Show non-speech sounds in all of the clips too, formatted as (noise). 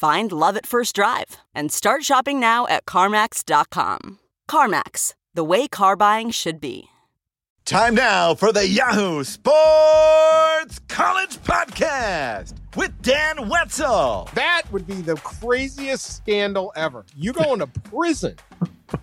Find love at first drive and start shopping now at CarMax.com. CarMax, the way car buying should be. Time now for the Yahoo Sports College Podcast with Dan Wetzel. That would be the craziest scandal ever. You going to prison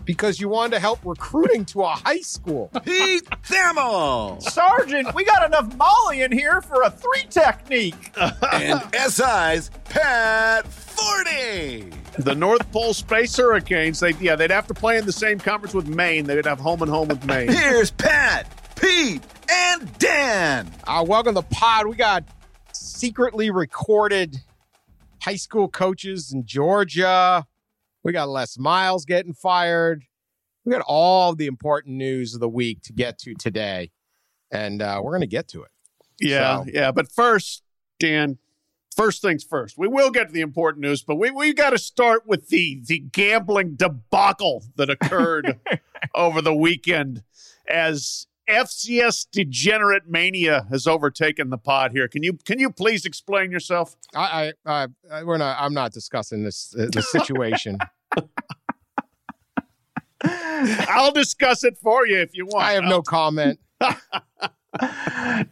because you wanted to help recruiting to a high school. (laughs) Pete Thamel. Sergeant, we got enough Molly in here for a three technique. (laughs) and SI's Pat Forde. The North Pole Space Hurricanes, they yeah, they'd have to play in the same conference with Maine. They'd have home and home with Maine. Here's Pat, Pete, and Dan. Uh, welcome to the pod. We got secretly recorded high school coaches in Georgia. We got Les Miles getting fired. We got all the important news of the week to get to today, and uh, we're going to get to it. Yeah, so. yeah. But first, Dan, first things first. We will get to the important news, but we we got to start with the the gambling debacle that occurred (laughs) over the weekend as FCS degenerate mania has overtaken the pod here. Can you can you please explain yourself? I, I, I we're not. I'm not discussing this uh, the situation. (laughs) (laughs) I'll discuss it for you if you want. I have no comment. (laughs)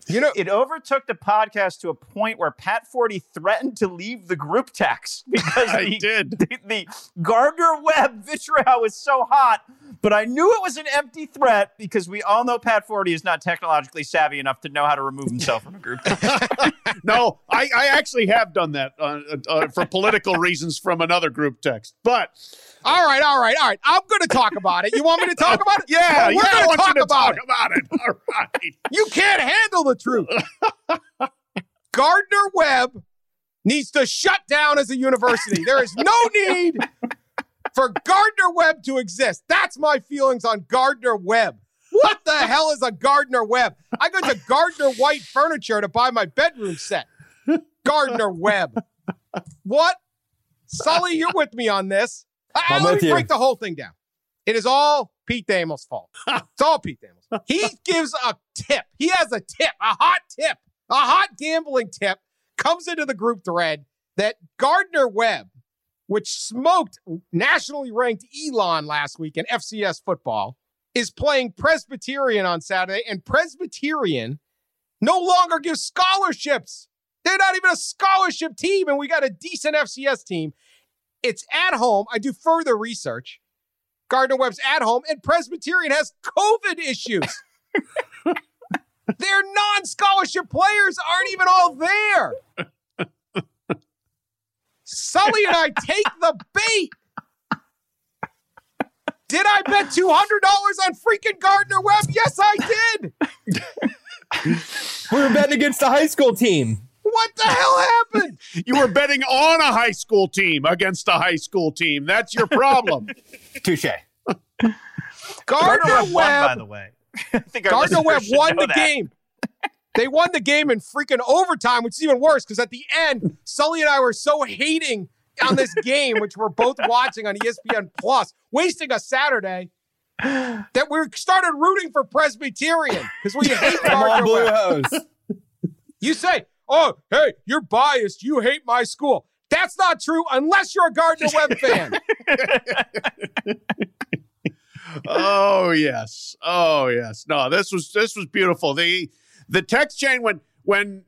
you know, it overtook the podcast to a point where Pat Forde threatened to leave the group text (laughs) because I the, did. The, the Gardner Webb vitriol was so hot. But I knew it was an empty threat because we all know Pat Forde is not technologically savvy enough to know how to remove himself from a group (laughs) text. (laughs) no, I, I, actually have done that uh, uh, for political reasons from another group text. But all right, all right, all right. I'm going to talk about it. You want me to talk about it? yeah, well, we're yeah, going to talk, about, it. about it. All right. you can't handle the truth. Gardner Webb needs to shut down as a university. There is no (laughs) need for Gardner Webb to exist. That's my feelings on Gardner Webb. What the hell is a Gardner Webb? I go to Gardner White Furniture to buy my bedroom set. Gardner Webb. What? Sully, you're with me on this. I, let me break the whole thing down. It is all Pete Thamel's fault. (laughs) It's all Pete Thamel's. He gives a tip. He has a tip, a hot tip, a hot gambling tip comes into the group thread that Gardner Webb, which smoked nationally ranked Elon last week in FCS football, is playing Presbyterian on Saturday, and Presbyterian no longer gives scholarships. They're not even a scholarship team, and we got a decent FCS team. It's at home. I do further research. Gardner Webb's at home, and Presbyterian has COVID issues. (laughs) Their non scholarship players aren't even all there. Sully and I take the bait. Did I bet $200 on freaking Gardner Webb? Yes, I did. (laughs) we were betting against the high school team. What the hell happened? You were betting on a high school team against a high school team. That's your problem. (laughs) Touche. Gardner, Webb, won, by the way. (laughs) I think Gardner Webb won the that. game. They won the game in freaking overtime, which is even worse because at the end, Sully and I were so hating on this game, which we're both watching on ESPN Plus, wasting a Saturday, that we started rooting for Presbyterian because we hate (laughs) Gardner Webb. You say, oh, hey, you're biased. You hate my school. That's not true unless you're a Gardner Webb (laughs) fan. oh yes, oh yes. No, this was this was beautiful. The the text chain when when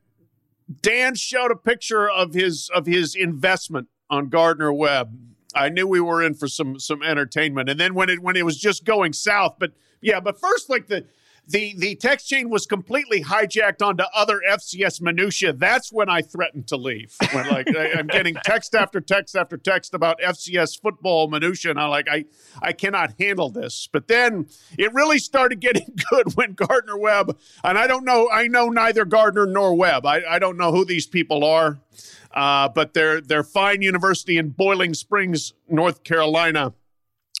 Dan showed a picture of his of his investment on Gardner Webb, I knew we were in for some some entertainment. And then when it when it was just going south, but yeah, but first like the the the text chain was completely hijacked onto other FCS minutia. That's when I threatened to leave. When like I, am getting text after text after text about FCS football minutia, and I'm like, I I cannot handle this. But then it really started getting (laughs) good when Gardner Webb, and I don't know, I know neither Gardner nor Webb. I, I don't know who these people are, uh, but their their fine university in Boiling Springs, North Carolina,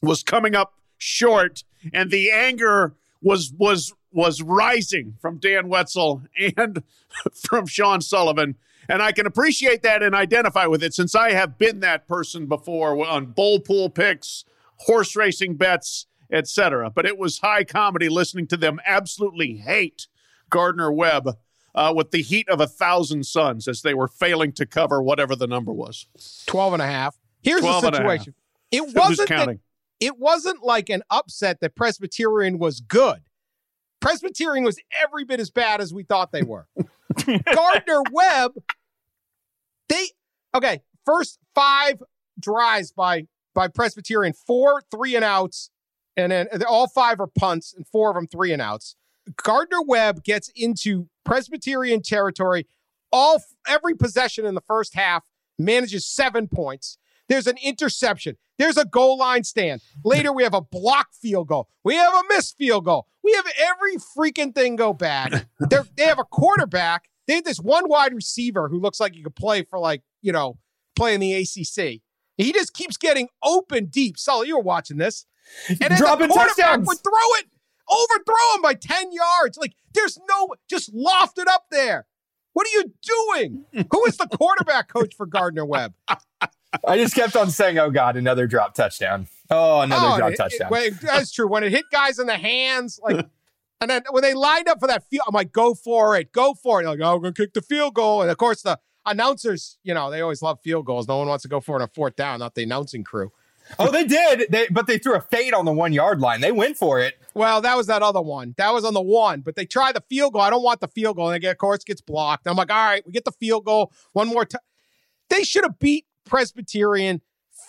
was coming up short, and the anger was was was rising from Dan Wetzel and (laughs) from Sean Sullivan. And I can appreciate that and identify with it since I have been that person before on bowl pool picks, horse racing bets, etc. But it was high comedy listening to them absolutely hate Gardner Webb uh, with the heat of a thousand suns as they were failing to cover whatever the number was. 12 and a half. Here's the and a half. situation. It wasn't that, counting? it wasn't like an upset that Presbyterian was good. Presbyterian was every bit as bad as we thought they were. (laughs) Gardner Webb, they okay. First five drives by by Presbyterian, four three and outs, and then all five are punts, and four of them three and outs. Gardner Webb gets into Presbyterian territory. All every possession in the first half manages seven points. There's an interception. There's a goal line stand. Later, we have a block field goal. We have a missed field goal. We have every freaking thing go bad. (laughs) They're, they have a quarterback. They have this one wide receiver who looks like he could play for like, you know, play in the ACC. He just keeps getting open deep. Sully, you were watching this. And then Dropping the quarterback touchdowns. would throw it, overthrow him by 10 yards. Like, there's no, just loft it up there. What are you doing? Who is the quarterback coach for Gardner Webb? (laughs) I just kept on saying, "Oh God, another drop touchdown! Oh, another Oh, drop it- touchdown!" it- that's true. When it hit guys in the hands, like, (laughs) and then when they lined up for that field, I'm like, go for it, go for it. Like, oh, we're gonna kick the field goal, and of course the announcers, you know, they always love field goals. No one wants to go for it on a fourth down, not the announcing crew. oh, they did. They but they threw a fade on the one yard line. They went for it. Well, that was that other one. That was on the one, but they try the field goal. I don't want the field goal, and again, of course, gets blocked. I'm like, all right, we get the field goal one more time. They should have beat Presbyterian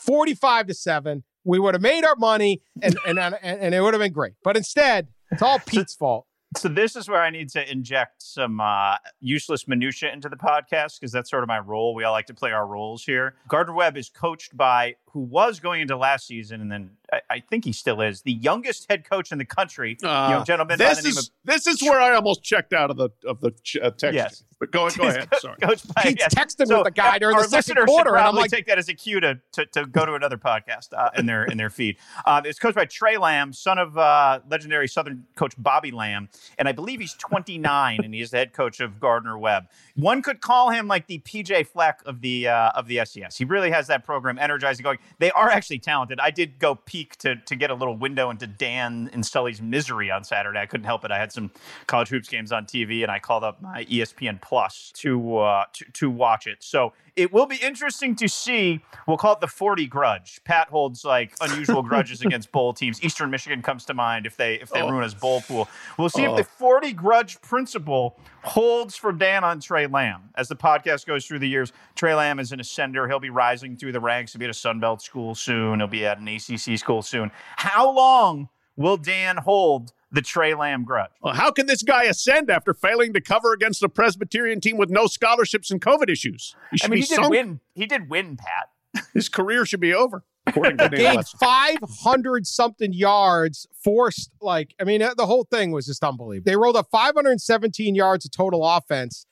45 to seven. We would have made our money, and and and, and it would have been great. But instead, it's all (laughs) Pete's fault. So this is where I need to inject some uh, useless minutia into the podcast because that's sort of my role. We all like to play our roles here. Gardner Webb is coached by who was going into last season, and then I, I think he still is the youngest head coach in the country, Uh, young gentleman this the name is this is where I almost checked out of the of the ch- uh, text. Yes. But go, go (laughs) ahead. Sorry. of coached by. Pete's yes. texting So, with the guy during our the second quarter, and I'm like, take that as a cue to to, to go to another podcast uh, in their in their feed. Um, it's coached by Trey Lamb, son of uh, legendary Southern coach Bobby Lamb, and I believe he's 29, and he's the head coach of Gardner Webb. One could call him like the PJ Fleck of the uh, of the FCS. He really has that program energized and going. They are actually talented. I did go peek to to get a little window into Dan and Sully's misery on Saturday. I couldn't help it. I had some college hoops games on TV, and I called up my ESPN Plus to uh, to, to watch it. So it will be interesting to see. We'll call it the Forde grudge. Pat holds like unusual grudges (laughs) against bowl teams. Eastern Michigan comes to mind if they if they ruin his bowl pool. We'll see if the Forde grudge principle holds for Dan on Trey Lamb. As the podcast goes through the years, Trey Lamb is an ascender. He'll be rising through the ranks. He'll be a Sun Belt school soon. He'll be at an ACC school soon. How long will Dan hold the Trey Lamb grudge? Well, how can this guy ascend after failing to cover against a Presbyterian team with no scholarships and COVID issues? He should I mean, be he did sunk. win. He did win, Pat. (laughs) His career should be over, according to (laughs) Dan gained 500 something yards, forced like, I mean, the whole thing was just unbelievable. They rolled up 517 yards of total offense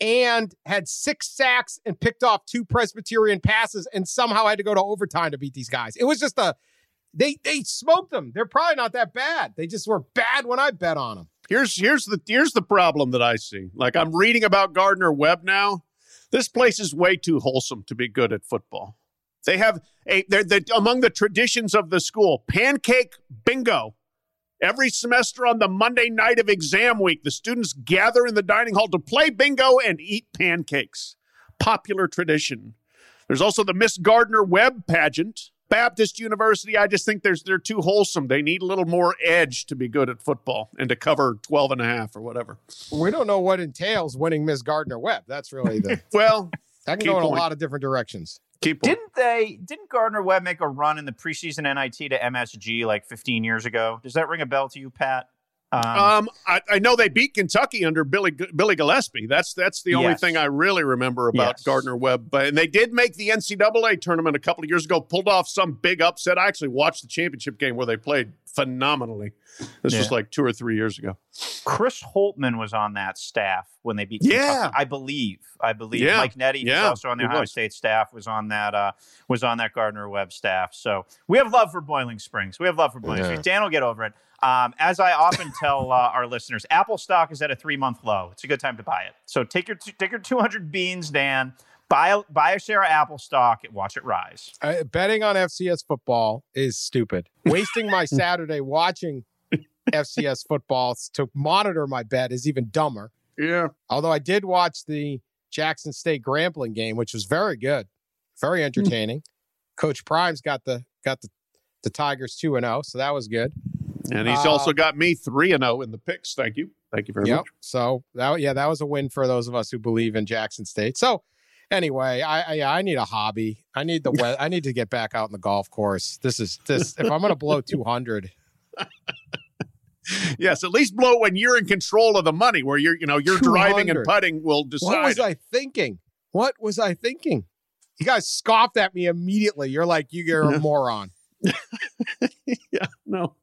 and had six sacks and picked off two Presbyterian passes and somehow had to go to overtime to beat these guys. It was just a, they they smoked them. They're probably not that bad. They just were bad when I bet on them. Here's here's the here's the problem that I see. Like I'm reading about Gardner Webb now. This place is way too wholesome to be good at football. They have a they're, they among the traditions of the school pancake bingo. Every semester on the Monday night of exam week, the students gather in the dining hall to play bingo and eat pancakes. Popular tradition. There's also the Miss Gardner Webb pageant. Baptist University, I just think there's they're too wholesome. They need a little more edge to be good at football and to cover 12 and a half or whatever. We don't know what entails winning Miss Gardner Webb. That's really the. (laughs) Well, That can Key go in point. a lot of different directions. Keep on. Didn't they? Didn't Gardner Webb make a run in the preseason NIT to MSG like 15 years ago? Does that ring a bell to you, Pat? Um, Um, I, I know they beat Kentucky under Billy Billy Gillispie. That's that's the only Yes. thing I really remember about Yes. Gardner Webb. But and they did make the NCAA tournament a couple of years ago. Pulled off some big upset. I actually watched the championship game where they played phenomenally. This was like two or three years ago. Chris Holtmann was on that staff when they beat. Yeah. Kentucky, I believe. I believe Yeah. Mike Nettie, who's Yeah, also on the he Ohio. State staff, was on that. Uh, was on that Gardner Webb staff. So we have love for Boiling Springs. We have love for Boiling Yeah. Springs. Dan will get over it. Um, as I often tell uh, our listeners, Apple stock is at a three month low. It's a good time to buy it. So take your take your 200 beans, Dan. Buy a, buy a share of Apple stock and watch it rise. Uh, betting on FCS football is stupid. Wasting my (laughs) Saturday watching FCS football to monitor my bet is even dumber. Yeah. Although I did watch the Jackson State Grambling game, which was very good, very entertaining. Coach Prime's got the got the the Tigers two and zero, so that was good. And he's Uh, also got me three and zero in the picks. Thank you. Thank you very Yep. much. So that yeah, that was a win for those of us who believe in Jackson State. So anyway, I I, yeah, I need a hobby. I need the we- I need to get back out in the golf course. This is this if I'm going to blow 200. (laughs) Yes, at least blow when you're in control of the money, where you're, you know, you're driving and putting will decide. What was I thinking? What was I thinking? You guys scoffed at me immediately. You're like, you're a (laughs) moron. (laughs) yeah, no,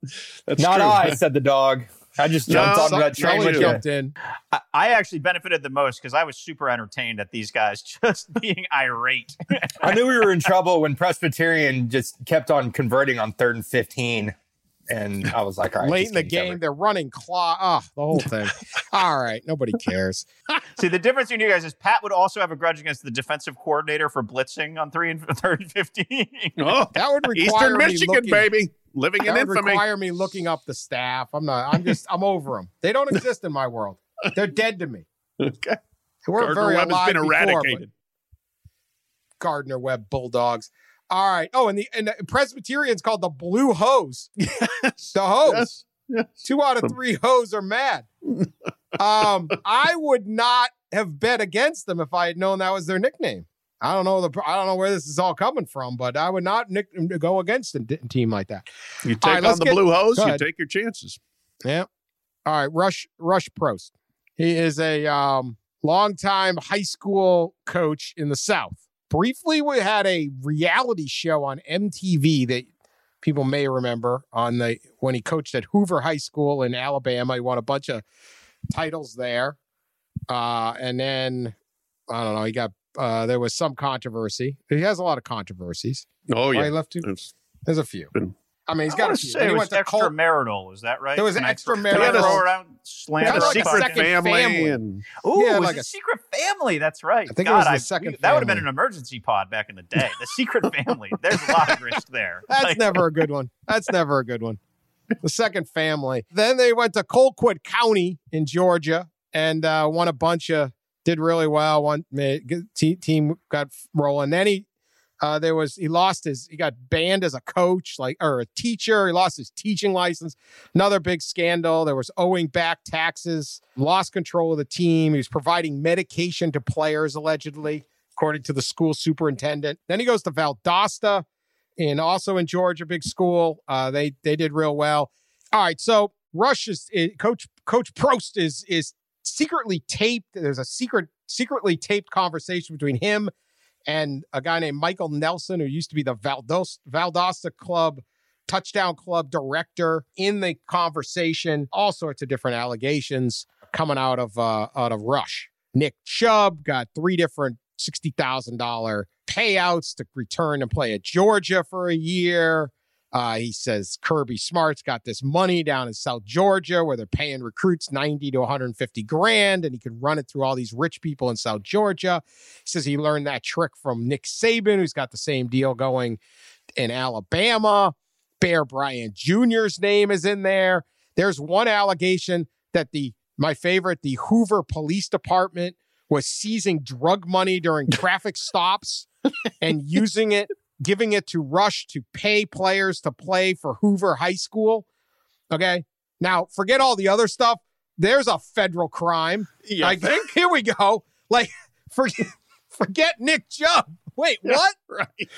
that's Not true. I, said the dog. I just jumped No, onto that train with you. jumped in. I, I actually benefited the most because I was super entertained at these guys (laughs) just being irate. I knew we were in trouble when Presbyterian just kept on converting on third and 15. And I was like, all right. Late in the get each other. game, they're running claw. Oh, ah, the whole thing. All right. Nobody cares. (laughs) See, the difference between you guys is Pat would also have a grudge against the defensive coordinator for blitzing on three and (laughs) third and fifteen. Oh, That would require Eastern Michigan, looking, baby, living in That would infamy. require me looking up the staff. I'm not. I'm just. I'm over them. They don't exist in my world. They're dead to me. Okay. They weren't Gardner very Webb has been before, eradicated. Gardner Webb Bulldogs. All right. Oh, and the and the Presbyterians called the Blue Hose. (laughs) The hose. Yes. yes. Two out of three hoes are mad. (laughs) Um, I would not have bet against them if I had known that was their nickname. I don't know the I don't know where this is all coming from, but I would not nick, go against a d- team like that. You take right, on the get- blue hose, you take your chances. Yeah. All right, Rush Rush Propst. He is a um longtime high school coach in the South. Briefly, we had a reality show on MTV that people may remember on the when he coached at Hoover High School in Alabama. He won a bunch of titles there. Uh, and then I don't know, he got uh there was some controversy. He has a lot of controversies. Oh Why yeah, he left you? It's- There's a few. Been- I mean, he's I got a wanna few. say it was went to extramarital. Is that right? There was Can I- extramarital. Throw around slam Kinda had a like a secret family, family. and Ooh, Yeah, it was like a, a- secret family. That's right. I think it was the I- second we- That would have been an emergency pod back in the day. The secret (laughs) family. There's a lot of risk there. (laughs) That's Like, never a good one. That's never a good one. The second family. Then they went to Colquitt County in Georgia and uh, won a bunch of. Did really well. One team got rolling. Then he, uh, there was he lost his. He got banned as a coach, like or a teacher. He lost his teaching license. Another big scandal. There was owing back taxes. Lost control of the team. He was providing medication to players allegedly, according to the school superintendent. Then he goes to Valdosta and also in Georgia, big school. Uh, they they did real well. All right, so Rush is, is coach Coach Propst is is secretly taped. There's a secret secretly taped conversation between him and a guy named Michael Nelson, who used to be the Valdos, Valdosta Club touchdown club director. In the conversation, all sorts of different allegations coming out of uh, out of Rush. Nick Chubb got three different sixty thousand dollar payouts to return and play at Georgia for a year. Uh, he says Kirby Smart's got this money down in South Georgia where they're paying recruits 90 to 150 grand and he can run it through all these rich people in South Georgia. He says he learned that trick from Nick Saban, who's got the same deal going in Alabama. Bear Bryant Jr.'s name is in there. There's one allegation that the my favorite, the Hoover Police Department was seizing drug money during traffic stops and using it, giving it to Rush to pay players to play for Hoover High School. Okay. Now, forget all the other stuff. There's a federal crime. Yeah, like, (laughs) here we go. Like, (laughs) for, Forget Nick Chubb. Wait, what? (laughs) Right.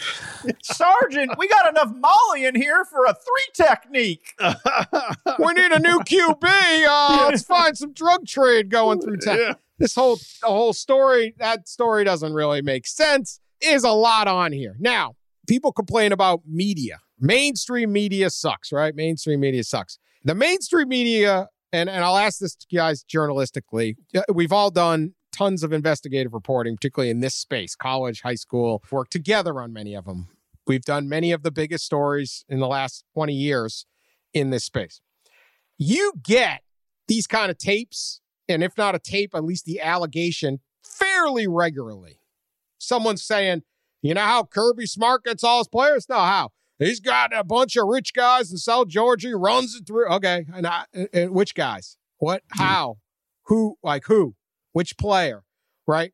Sergeant, we got enough Molly in here for a three technique. we need a new QB. Uh, let's find some drug trade going through town. Yeah. This whole the whole story, that story doesn't really make sense. Is a lot on here. Now, people complain about media. Mainstream media sucks, right? Mainstream media sucks. The mainstream media, and, and I'll ask this to guys journalistically. We've all done tons of investigative reporting, particularly in this space, college, high school, worked together on many of them. We've done many of the biggest stories in the last 20 years in this space. You get these kind of tapes, and if not a tape, at least the allegation fairly regularly. Someone's saying, you know how Kirby Smart gets all his players? No, how? He's got a bunch of rich guys in South Georgia. He runs it through. Okay. And, I, and which guys? What? Hmm. How? Who? Like who? Which player? Right?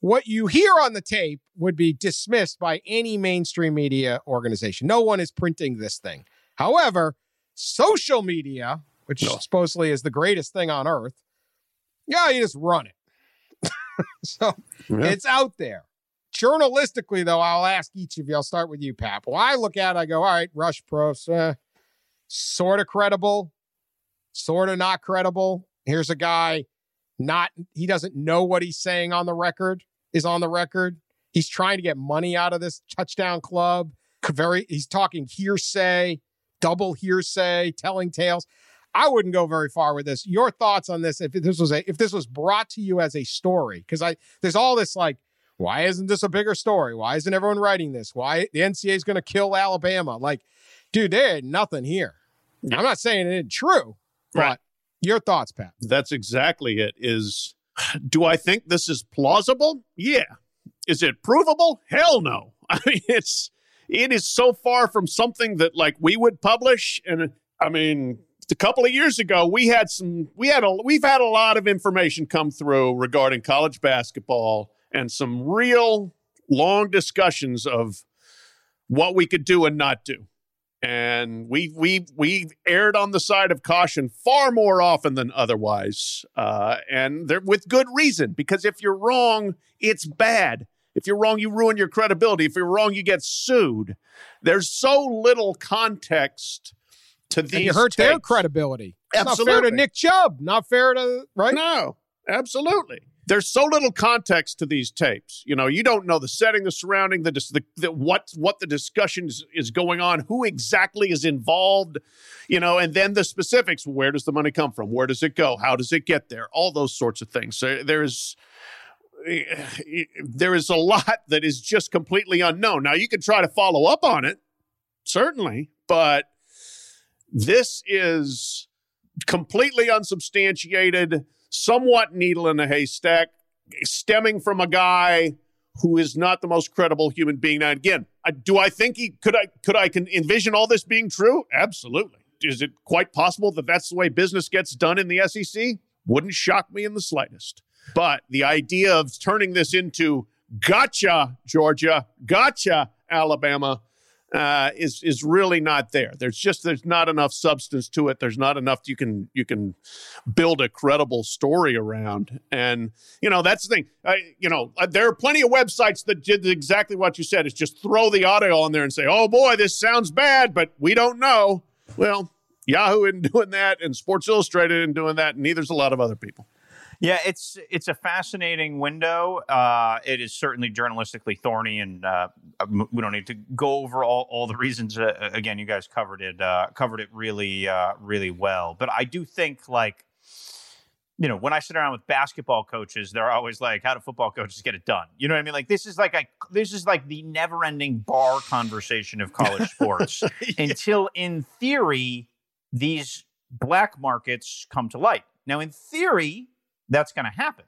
What you hear on the tape would be dismissed by any mainstream media organization. No one is printing this thing. However, social media, which supposedly is the greatest thing on earth, yeah, you just run it. (laughs) so Yeah. it's out there. Journalistically, though, I'll ask each of you. I'll start with you, Pat. Well, I look at it, I go, all right, Rush Propst, uh, sort of credible, sort of not credible. Here's a guy, not he doesn't know what he's saying on the record, is on the record. He's trying to get money out of this touchdown club. Very, he's talking hearsay, double hearsay, telling tales. I wouldn't go very far with this. Your thoughts on this? If this was a, if this was brought to you as a story, because I there's all this like, why isn't this a bigger story? Why isn't everyone writing this? Why the NCAA is going to kill Alabama? Like, dude, there ain't nothing here. I'm not saying it isn't true, but Right. your thoughts, Pat. That's exactly it. Is do I think this is plausible? Yeah. Is it provable? Hell no. (laughs) I mean, it's it is so far from something that like we would publish. And I mean, a couple of years ago, we had some we had a we've had a lot of information come through regarding college basketball and some real long discussions of what we could do and not do. And we we we erred on the side of caution far more often than otherwise, uh, and they're with good reason. Because if you're wrong, it's bad. If you're wrong, you ruin your credibility. If you're wrong, you get sued. There's so little context to these. And you hurt their credibility. It's not fair to Absolutely. Nick Chubb. Not fair to right. No, absolutely. There's so little context to these tapes. You know, you don't know the setting, the surrounding, the, the, the what what the discussion is, is going on, who exactly is involved, you know, and then the specifics. Where does the money come from? Where does it go? How does it get there? All those sorts of things. So there's (sighs) there is a lot that is just completely unknown. Now you can try to follow up on it, certainly, but this is completely unsubstantiated, somewhat needle in a haystack, stemming from a guy who is not the most credible human being. Now, again, I, do I think he could I could I can envision all this being true? Absolutely. Is it quite possible that that's the way business gets done in the SEC? Wouldn't shock me in the slightest. But the idea of turning this into gotcha, Georgia, gotcha, Alabama, uh, is is really not there. There's just there's not enough substance to it. There's not enough you can you can build a credible story around. And you know that's the thing. I, you know uh, there are plenty of websites that did exactly what you said. Is just throw the audio on there and say, "Oh boy, this sounds bad," but we don't know. Well, Yahoo isn't (laughs) doing that, and Sports Illustrated isn't doing that, and neither's a lot of other people. Yeah, it's it's a fascinating window. Uh, it is certainly journalistically thorny, and uh, we don't need to go over all, all the reasons. Uh, again, you guys covered it uh, covered it really uh, really well. But I do think like you know when I sit around with basketball coaches, they're always like, "How do football coaches get it done?" You know what I mean? Like this is like a this is like the never ending bar conversation of college (laughs) sports until, in theory, these black markets come to light. Now, in theory, that's going to happen.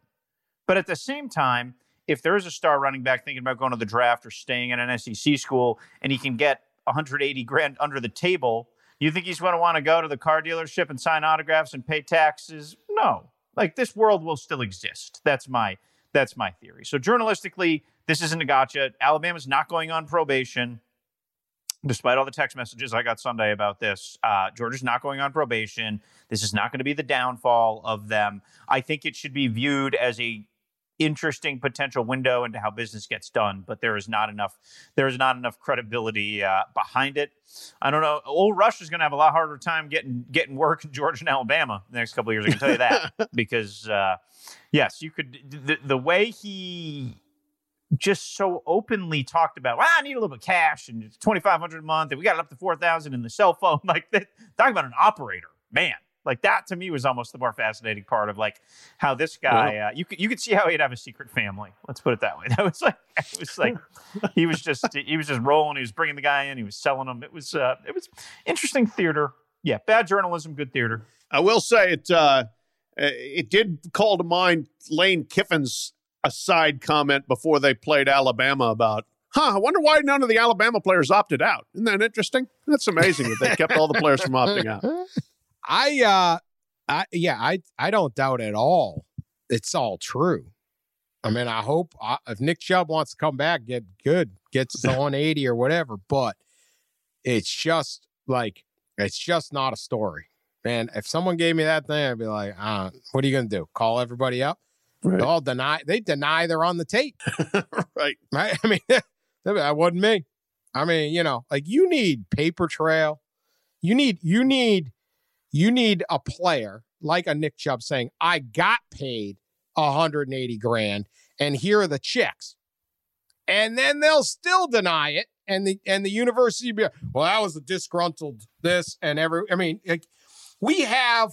But at the same time, if there is a star running back thinking about going to the draft or staying at an SEC school and he can get 180 grand under the table, you think he's going to want to go to the car dealership and sign autographs and pay taxes? No. Like this world will still exist. That's my that's my theory. So journalistically, this isn't a gotcha. Alabama's not going on probation despite all the text messages I got Sunday about this, uh, Georgia's not going on probation. This is not going to be the downfall of them. I think it should be viewed as a interesting potential window into how business gets done, but there is not enough there is not enough credibility uh, behind it. I don't know. Old Rush is going to have a lot harder time getting getting work in Georgia and Alabama the next couple of years. I can tell you that (laughs) because uh, yes, you could the, the way he just so openly talked about, well, I need a little bit of cash and it's 2500 a month and we got it up to 4000 in the cell phone. (laughs) Like that, talking about an operator, man. Like that to me was almost the more fascinating part of like how this guy, uh, you could you could see how he'd have a secret family. Let's put it that way. (laughs) That was like it was like (laughs) he was just he was just rolling. He was bringing the guy in. He was selling him. It was uh, it was interesting theater. Yeah, bad journalism, good theater. I will say it. Uh, it did call to mind Lane Kiffin's aside comment before they played Alabama about, huh, I wonder why none of the Alabama players opted out. Isn't that interesting? That's amazing that they kept all the players from opting out. (laughs) I uh I yeah, I I don't doubt at all it's all true. I mean, I hope uh, if Nick Chubb wants to come back, get good, gets his (laughs) 180 or whatever, but it's just like it's just not a story. Man, if someone gave me that thing, I'd be like, uh, what are you gonna do? Call everybody up? Right. They all deny they deny they're on the tape. (laughs) right. Right? (laughs) I mean, (laughs) that wasn't me. I mean, you know, like you need paper trail. You need you need you need a player like a Nick Chubb saying, I got paid 180 grand and here are the checks. And then they'll still deny it. And the and the university be well, that was a disgruntled this and every I mean, like, we have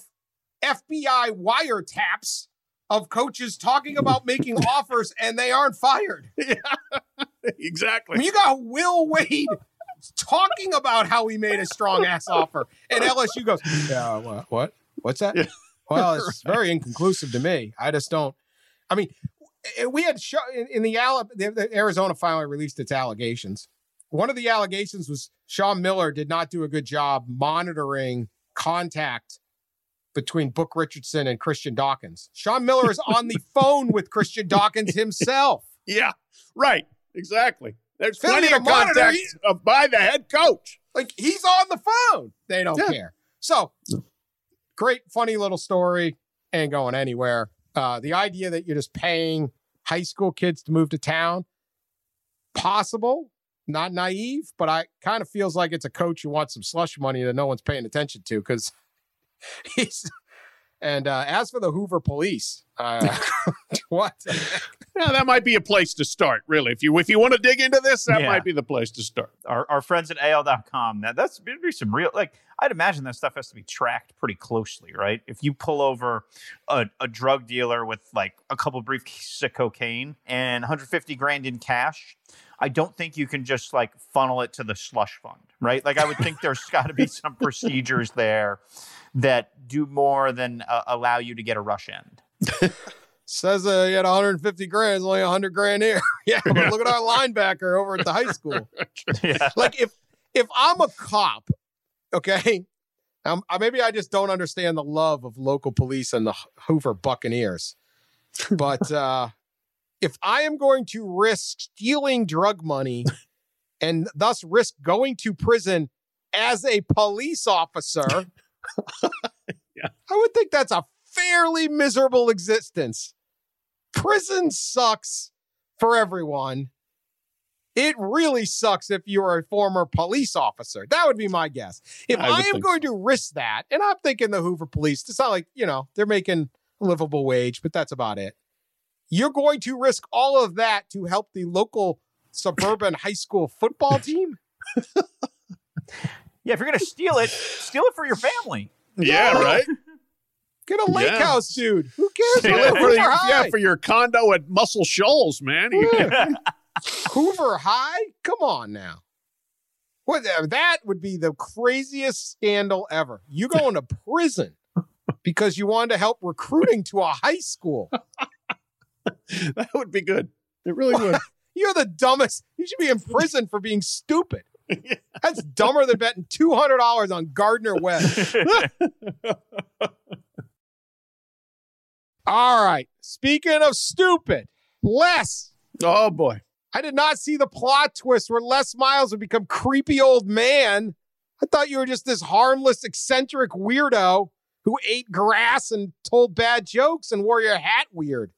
FBI wiretaps of coaches talking about making (laughs) offers and they aren't fired. (laughs) Yeah, exactly. I mean, you got Will Wade talking about how he made a strong (laughs) ass offer, and LSU goes, "Yeah, what? what? What's that?" Yeah. Well, it's very inconclusive to me. I just don't. I mean, eh, we had show, in, in the, Ala- the, the Arizona finally released its allegations. One of the allegations was Sean Miller did not do a good job monitoring contact between Book Richardson and Christian Dawkins. Sean Miller is on the (laughs) phone with Christian Dawkins himself. Yeah, right. Exactly. There's Philly plenty of monitor contact of by the head coach. Like he's on the phone. They don't Yeah. care. So great, funny little story. Ain't going anywhere. Uh, the idea that you're just paying high school kids to move to town, possible, not naive, but I kind of feels like it's a coach who wants some slush money that no one's paying attention to because (laughs) he's. And uh, as for the Hoover police, uh, (laughs) what? Yeah, that might be a place to start, really. If you if you want to dig into this, that Yeah. might be the place to start. Our, our friends at AL.com, that, that's it'd be some real, like, I'd imagine that stuff has to be tracked pretty closely, right? If you pull over a, a drug dealer with like a couple briefcases of cocaine and 150 grand in cash, I don't think you can just like funnel it to the slush fund, right? Like, I would think there's got to be some (laughs) procedures there that do more than uh, allow you to get a rush end. (laughs) Says uh, he had 150 grand, it's only 100 grand here. (laughs) yeah, but look at our linebacker over at the high school. (laughs) yeah. like if if I'm a cop, okay, um, maybe I just don't understand the love of local police and the Hoover Buccaneers. But uh, if I am going to risk stealing drug money and thus risk going to prison as a police officer, (laughs) Yeah. I would think that's a fairly miserable existence. Prison sucks for everyone. It really sucks if you're a former police officer. That would be my guess. If I I, am going to risk that, and I'm thinking the Hoover police, it's not like, you know, they're making a livable wage, but that's about it. You're going to risk all of that to help the local suburban high school football (laughs) team? Yeah, if you're going to steal it, steal it for your family. Yeah, right. Get a lake Yeah. house, dude. Who cares? Yeah, Hoover for, your, High. yeah, for your condo at Muscle Shoals, man. You- (laughs) Hoover High? Come on now. What uh, that would be the craziest scandal ever. You going to prison because you wanted to help recruiting to a high school. (laughs) that would be good. It really would. (laughs) You're the dumbest. You should be in prison for being stupid. (laughs) That's dumber than betting two hundred dollars on Gardner Webb. (laughs) All right. Speaking of stupid, Les. oh boy. I did not see the plot twist where Les Miles would become creepy old man. I thought you were just this harmless, eccentric weirdo who ate grass and told bad jokes and wore your hat weird.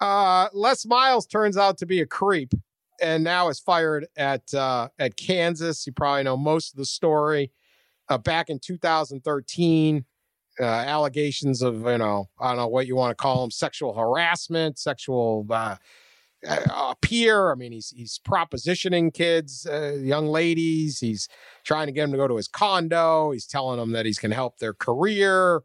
Uh, Les Miles turns out to be a creep, and now is fired at uh, at Kansas. You probably know most of the story. Uh, back in 2013, uh, allegations of you know I don't know what you want to call them, sexual harassment, sexual uh, uh, peer. I mean, he's he's propositioning kids, uh, young ladies. He's trying to get them to go to his condo. He's telling them that he's going to help their career.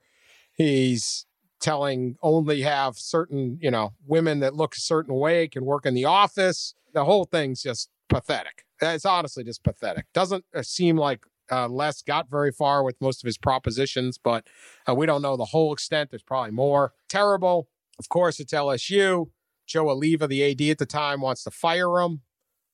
He's telling only have certain you know women that look a certain way can work in the office. The whole thing's just pathetic. It's honestly just pathetic. Doesn't uh, seem like uh, Les got very far with most of his propositions, but uh, we don't know the whole extent. There's probably more. Terrible. Of course, it's LSU. Joe Alleva, the AD at the time, wants to fire him.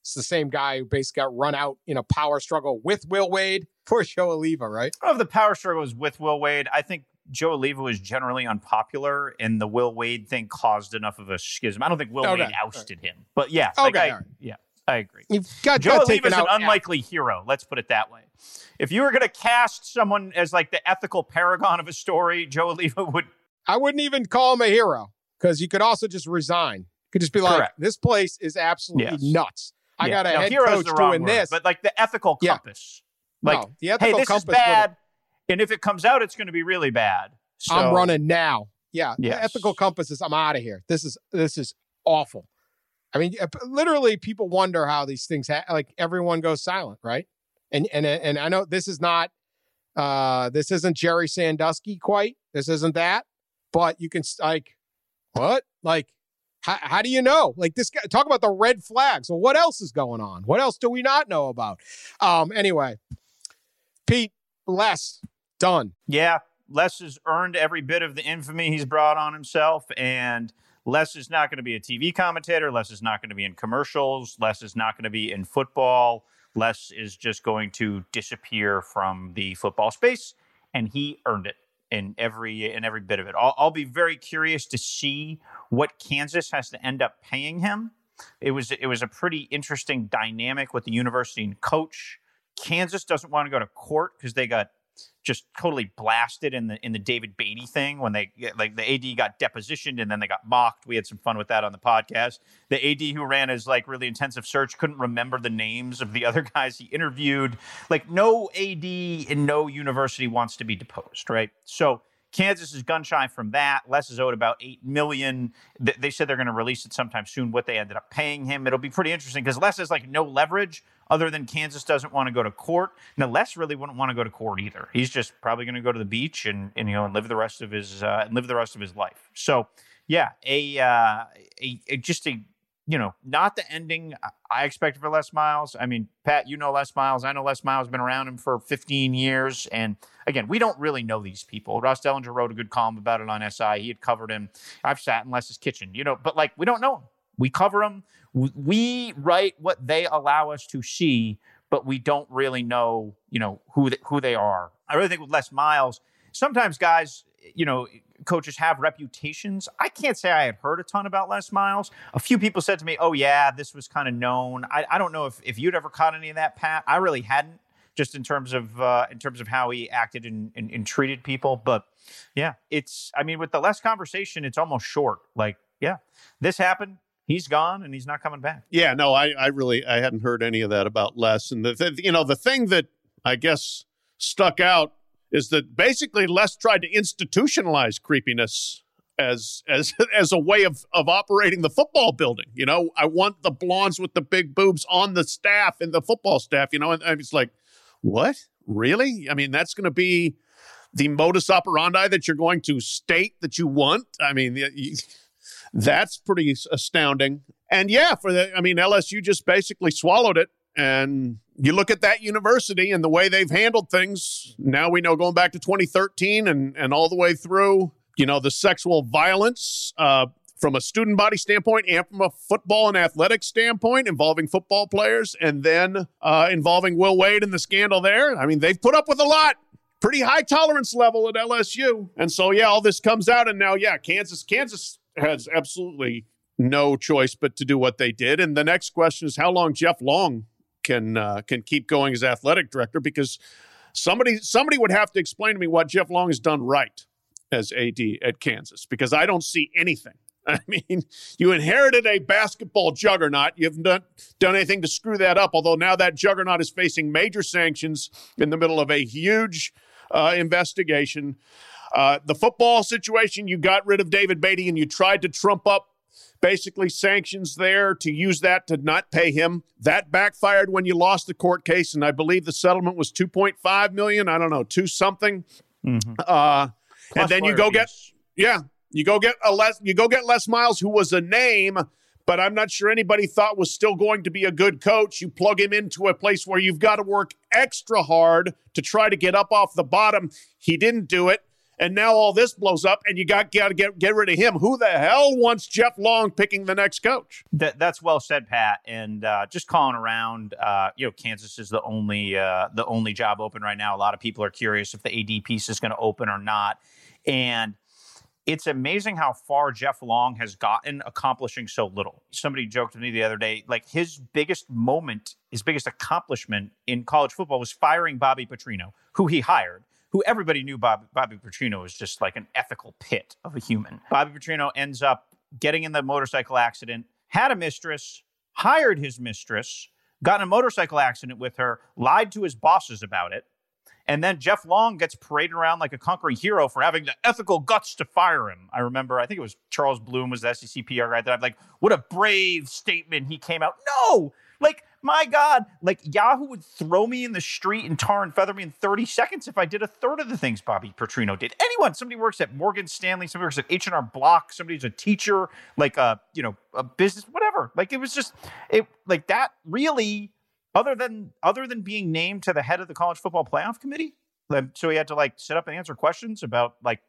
It's the same guy who basically got run out in a power struggle with Will Wade. Poor Joe Alleva, right? I if the power struggle was with Will Wade. I think Joe Alleva was generally unpopular, and the Will Wade thing caused enough of a schism. I don't think Will Okay. Wade ousted him, but yeah, like Okay, I, all right. yeah, I agree. You've got, Joe got Alleva's an unlikely hero. Let's put it that way. If you were going to cast someone as like the ethical paragon of a story, Joe Alleva (laughs) would. I wouldn't even call him a hero because you could also just resign. You could just be like, Correct. this place is absolutely Yes. nuts. I Yeah. got a Now, head coach doing word, this. but like the ethical Yeah. compass. Like, no, the hey, ethical this compass is bad, and if it comes out, it's going to be really bad. So, I'm running now. Yeah, the Yes. ethical compass is I'm out of here. This is this is awful. I mean, literally, people wonder how these things ha- like everyone goes silent, right? And and and I know this is not uh this isn't Jerry Sandusky quite. This isn't that, but you can like what like. How, how do you know? Like this guy, talk about the red flags. Well, what else is going on? What else do we not know about? Um. Anyway, Pete, Les, done. Yeah, Les has earned every bit of the infamy he's brought on himself, and Les is not going to be a TV commentator. Les is not going to be in commercials. Les is not going to be in football. Les is just going to disappear from the football space, and he earned it in every in every bit of it. I'll, I'll be very curious to see what Kansas has to end up paying him. It was it was a pretty interesting dynamic with the university and coach. Kansas doesn't want to go to court because they got just totally blasted in the in the David Beaty thing when they like the AD got depositioned and then they got mocked. We had some fun with that on the podcast. The AD who ran his like really intensive search couldn't remember the names of the (laughs) other guys he interviewed. Like no AD in no university wants to be deposed, right? So Kansas is gun shy from that. Les is owed about eight million. They said they're going to release it sometime soon. What they ended up paying him, it'll be pretty interesting because Les has like no leverage other than Kansas doesn't want to go to court. Now Les really wouldn't want to go to court either. He's just probably going to go to the beach and, and you know and live the rest of his uh, and live the rest of his life. So yeah, a, uh, a, a just a you know not the ending I expected for Les Miles. I mean, Pat, you know Les Miles. I know Les Miles. Has been around him for 15 years, and again, we don't really know these people. Ross Dellinger wrote a good column about it on SI. He had covered him. I've sat in Les's kitchen, you know, but like we don't know him. We cover. W- We write what they allow us to see, but we don't really know, you know, who who they are. I really think with Les Miles, sometimes guys, you know, coaches have reputations. I can't say I had heard a ton about Les Miles. A few people said to me, "Oh yeah, this was kind of known." I, I don't know if if you'd ever caught any of that, Pat. I really hadn't, just in terms of uh, in terms of how he acted and, and, and treated people. But yeah, it's. I mean, with the Les conversation, it's almost short. Like, yeah, this happened. He's gone, and he's not coming back. Yeah, no, I, I really I hadn't heard any of that about Les. And the, the you know the thing that I guess stuck out is that basically Les tried to institutionalize creepiness as as (laughs) as a way of of operating the football building. You know, I want the blondes with the big boobs on the staff and the football staff. You know, and, and it's like, what really? I mean, that's going to be the modus operandi that you're going to state that you want. I mean, y- y- that's pretty astounding. And yeah, for the, I mean, LSU just basically swallowed it. And you look at that university and the way they've handled things. Now we know going back to 2013 and, and all the way through, you know, the sexual violence uh, from a student body standpoint and from a football and athletic standpoint involving football players and then uh, involving Will Wade and the scandal there. I mean, they've put up with a lot pretty high tolerance level at LSU. And so, yeah, all this comes out, and now, yeah, Kansas, Kansas has absolutely no choice but to do what they did. And the next question is how long Jeff Long can uh, can keep going as athletic director because somebody somebody would have to explain to me what Jeff Long has done right as AD at Kansas because I don't see anything (laughs) I mean, you inherited a basketball juggernaut. You haven't done, done anything to screw that up, although now that juggernaut is facing major sanctions in the middle of a huge uh, investigation. Uh, the football situation, you got rid of David Beaty and you tried to trump up basically sanctions there to use that to not pay him. That backfired when you lost the court case, and I believe the settlement was 2.5 million. I don't know, two something. Mm-hmm. Uh, and then you go lawyer get yeah, you go get a Les you go get Les Miles, who was a name, but I'm not sure anybody thought was still going to be a good coach. You plug him into a place where you've got to work extra hard to try to get up off the bottom. He didn't do it. And now all this blows up, and you got, got to get get rid of him. Who the hell wants Jeff Long picking the next coach? That, that's well said, Pat. And uh, just calling around, uh, you know, Kansas is the only uh, the only job open right now. A lot of people are curious if the AD piece is going to open or not. And it's amazing how far Jeff Long has gotten accomplishing so little. Somebody joked with me the other day, like his biggest moment, his biggest accomplishment in college football was firing Bobby Petrino, who he hired who everybody knew Bob, Bobby Petrino was just like an ethical pit of a human. Bobby Petrino ends up getting in the motorcycle accident, had a mistress, hired his mistress, got in a motorcycle accident with her, lied to his bosses about it. And then Jeff Long gets paraded around like a conquering hero for having the ethical guts to fire him. I remember, I think it was Charles Bloom was the SEC PR guy that I'm like, what a brave statement he came out. No, like my God, like Yahoo would throw me in the street and tar and feather me in 30 seconds if I did a third of the things Bobby Petrino did. Anyone, somebody works at Morgan Stanley, somebody works at H&R Block, somebody's a teacher, like a, you know, a business, whatever. Like it was just, it like that really, other than, other than being named to the head of the college football playoff committee. So he had to like sit up and answer questions about like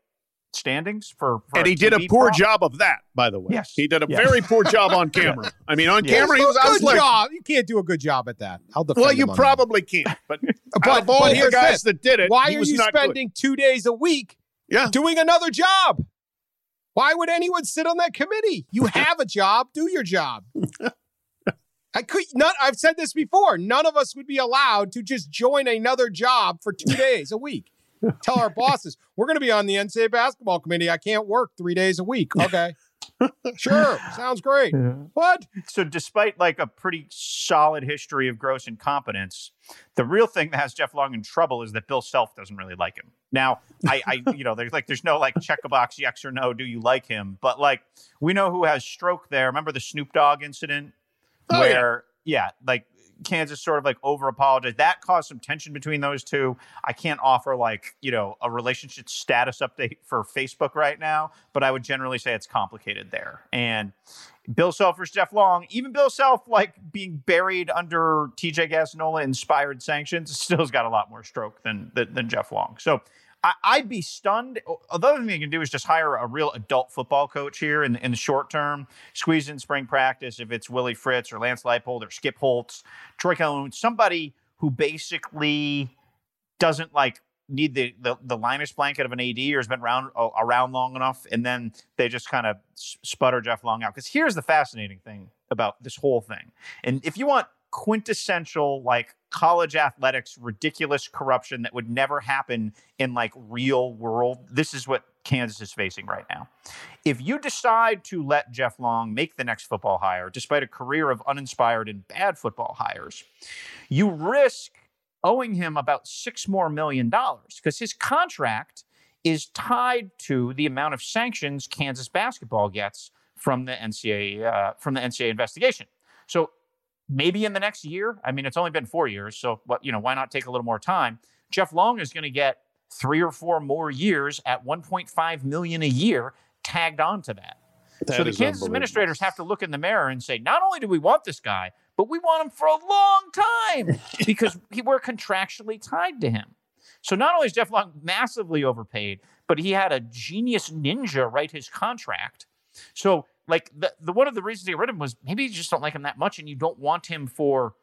standings for, for and he did a poor prop. job of that by the way yes he did a yes. very poor job on (laughs) camera i mean on yes. camera he was, a was good like, job you can't do a good job at that I'll well you probably that. can't but, (laughs) but all but the guys that did it why are you good. spending two days a week yeah. doing another job why would anyone sit on that committee you (laughs) have a job do your job I could not. I've said this before. None of us would be allowed to just join another job for two days a week tell our bosses we're going to be on the NCAA basketball committee. I can't work three days a week. Okay. (laughs) sure. Sounds great. Yeah. What? So, despite like a pretty solid history of gross incompetence, the real thing that has Jeff Long in trouble is that Bill Self doesn't really like him. Now, I, I (laughs) you know, there's like, there's no like check a box, yes or no, do you like him? But like, we know who has stroke there. Remember the Snoop Dogg incident? Oh, where, yeah. yeah, like Kansas sort of like over apologized. That caused some tension between those two. I can't offer like, you know, a relationship status update for Facebook right now, but I would generally say it's complicated there. And Bill Self versus Jeff Long, even Bill Self, like being buried under TJ Gassnola inspired sanctions, (laughs) still has got a lot more stroke than, than, than Jeff Long. So I, would be stunned. The other thing you can do is just hire a real adult football coach here in, in the short term. Squeeze in spring practice if it's Willie Fritz or Lance Leipold or Skip Holtz, Troy Calhoun, somebody who basically doesn't like need the, the, the Linus blanket of an AD or has been around uh, around long enough, and then they just kind of sputter Jeff Long out. Because here's the fascinating thing about this whole thing, and if you want quintessential like college athletics ridiculous corruption that would never happen in like real world. This is what kansas is facing right now. If you decide to let jeff long make the next football hire despite a career of uninspired and bad football hires you risk owing him about six more million dollars because his contract is tied to the amount of sanctions kansas basketball gets from the ncaa uh, from the ncaa investigation. So maybe in the next year. I mean, it's only been four years, so what you know, why not take a little more time? Jeff Long is going to get three or four more years at 1.5 million a year tagged on to that. that so the Kansas administrators have to look in the mirror and say, not only do we want this guy, but we want him for a long time (laughs) because he, we're contractually tied to him. So not only is Jeff Long massively overpaid, but he had a genius ninja write his contract. So like the, the one of the reasons they rid of him was maybe you just don't like him that much and you don't want him for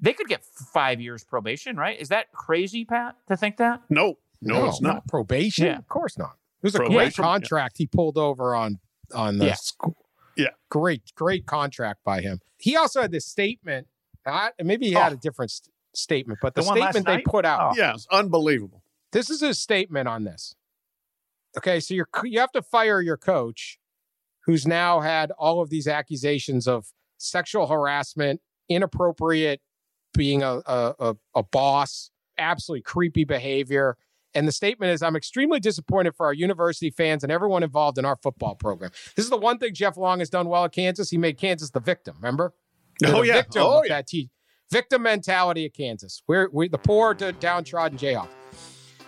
they could get five years probation, right? Is that crazy, Pat, to think that? No, no, no it's not. not. Probation? Yeah. Of course not. It was a probation, great contract yeah. he pulled over on on the yeah. school. Yeah. Great, great contract by him. He also had this statement. Uh, maybe he had oh. a different st- statement, but the, the statement they night? put out. Oh. Yeah, it's unbelievable. This is his statement on this. Okay, so you're you have to fire your coach who's now had all of these accusations of sexual harassment, inappropriate being a, a, a, boss, absolutely creepy behavior. And the statement is I'm extremely disappointed for our university fans and everyone involved in our football program. This is the one thing Jeff Long has done well at Kansas. He made Kansas the victim, remember? They're Oh, yeah. Victim Oh, of yeah. that te- victim mentality at Kansas. We're, we the poor to downtrodden Jayhawks.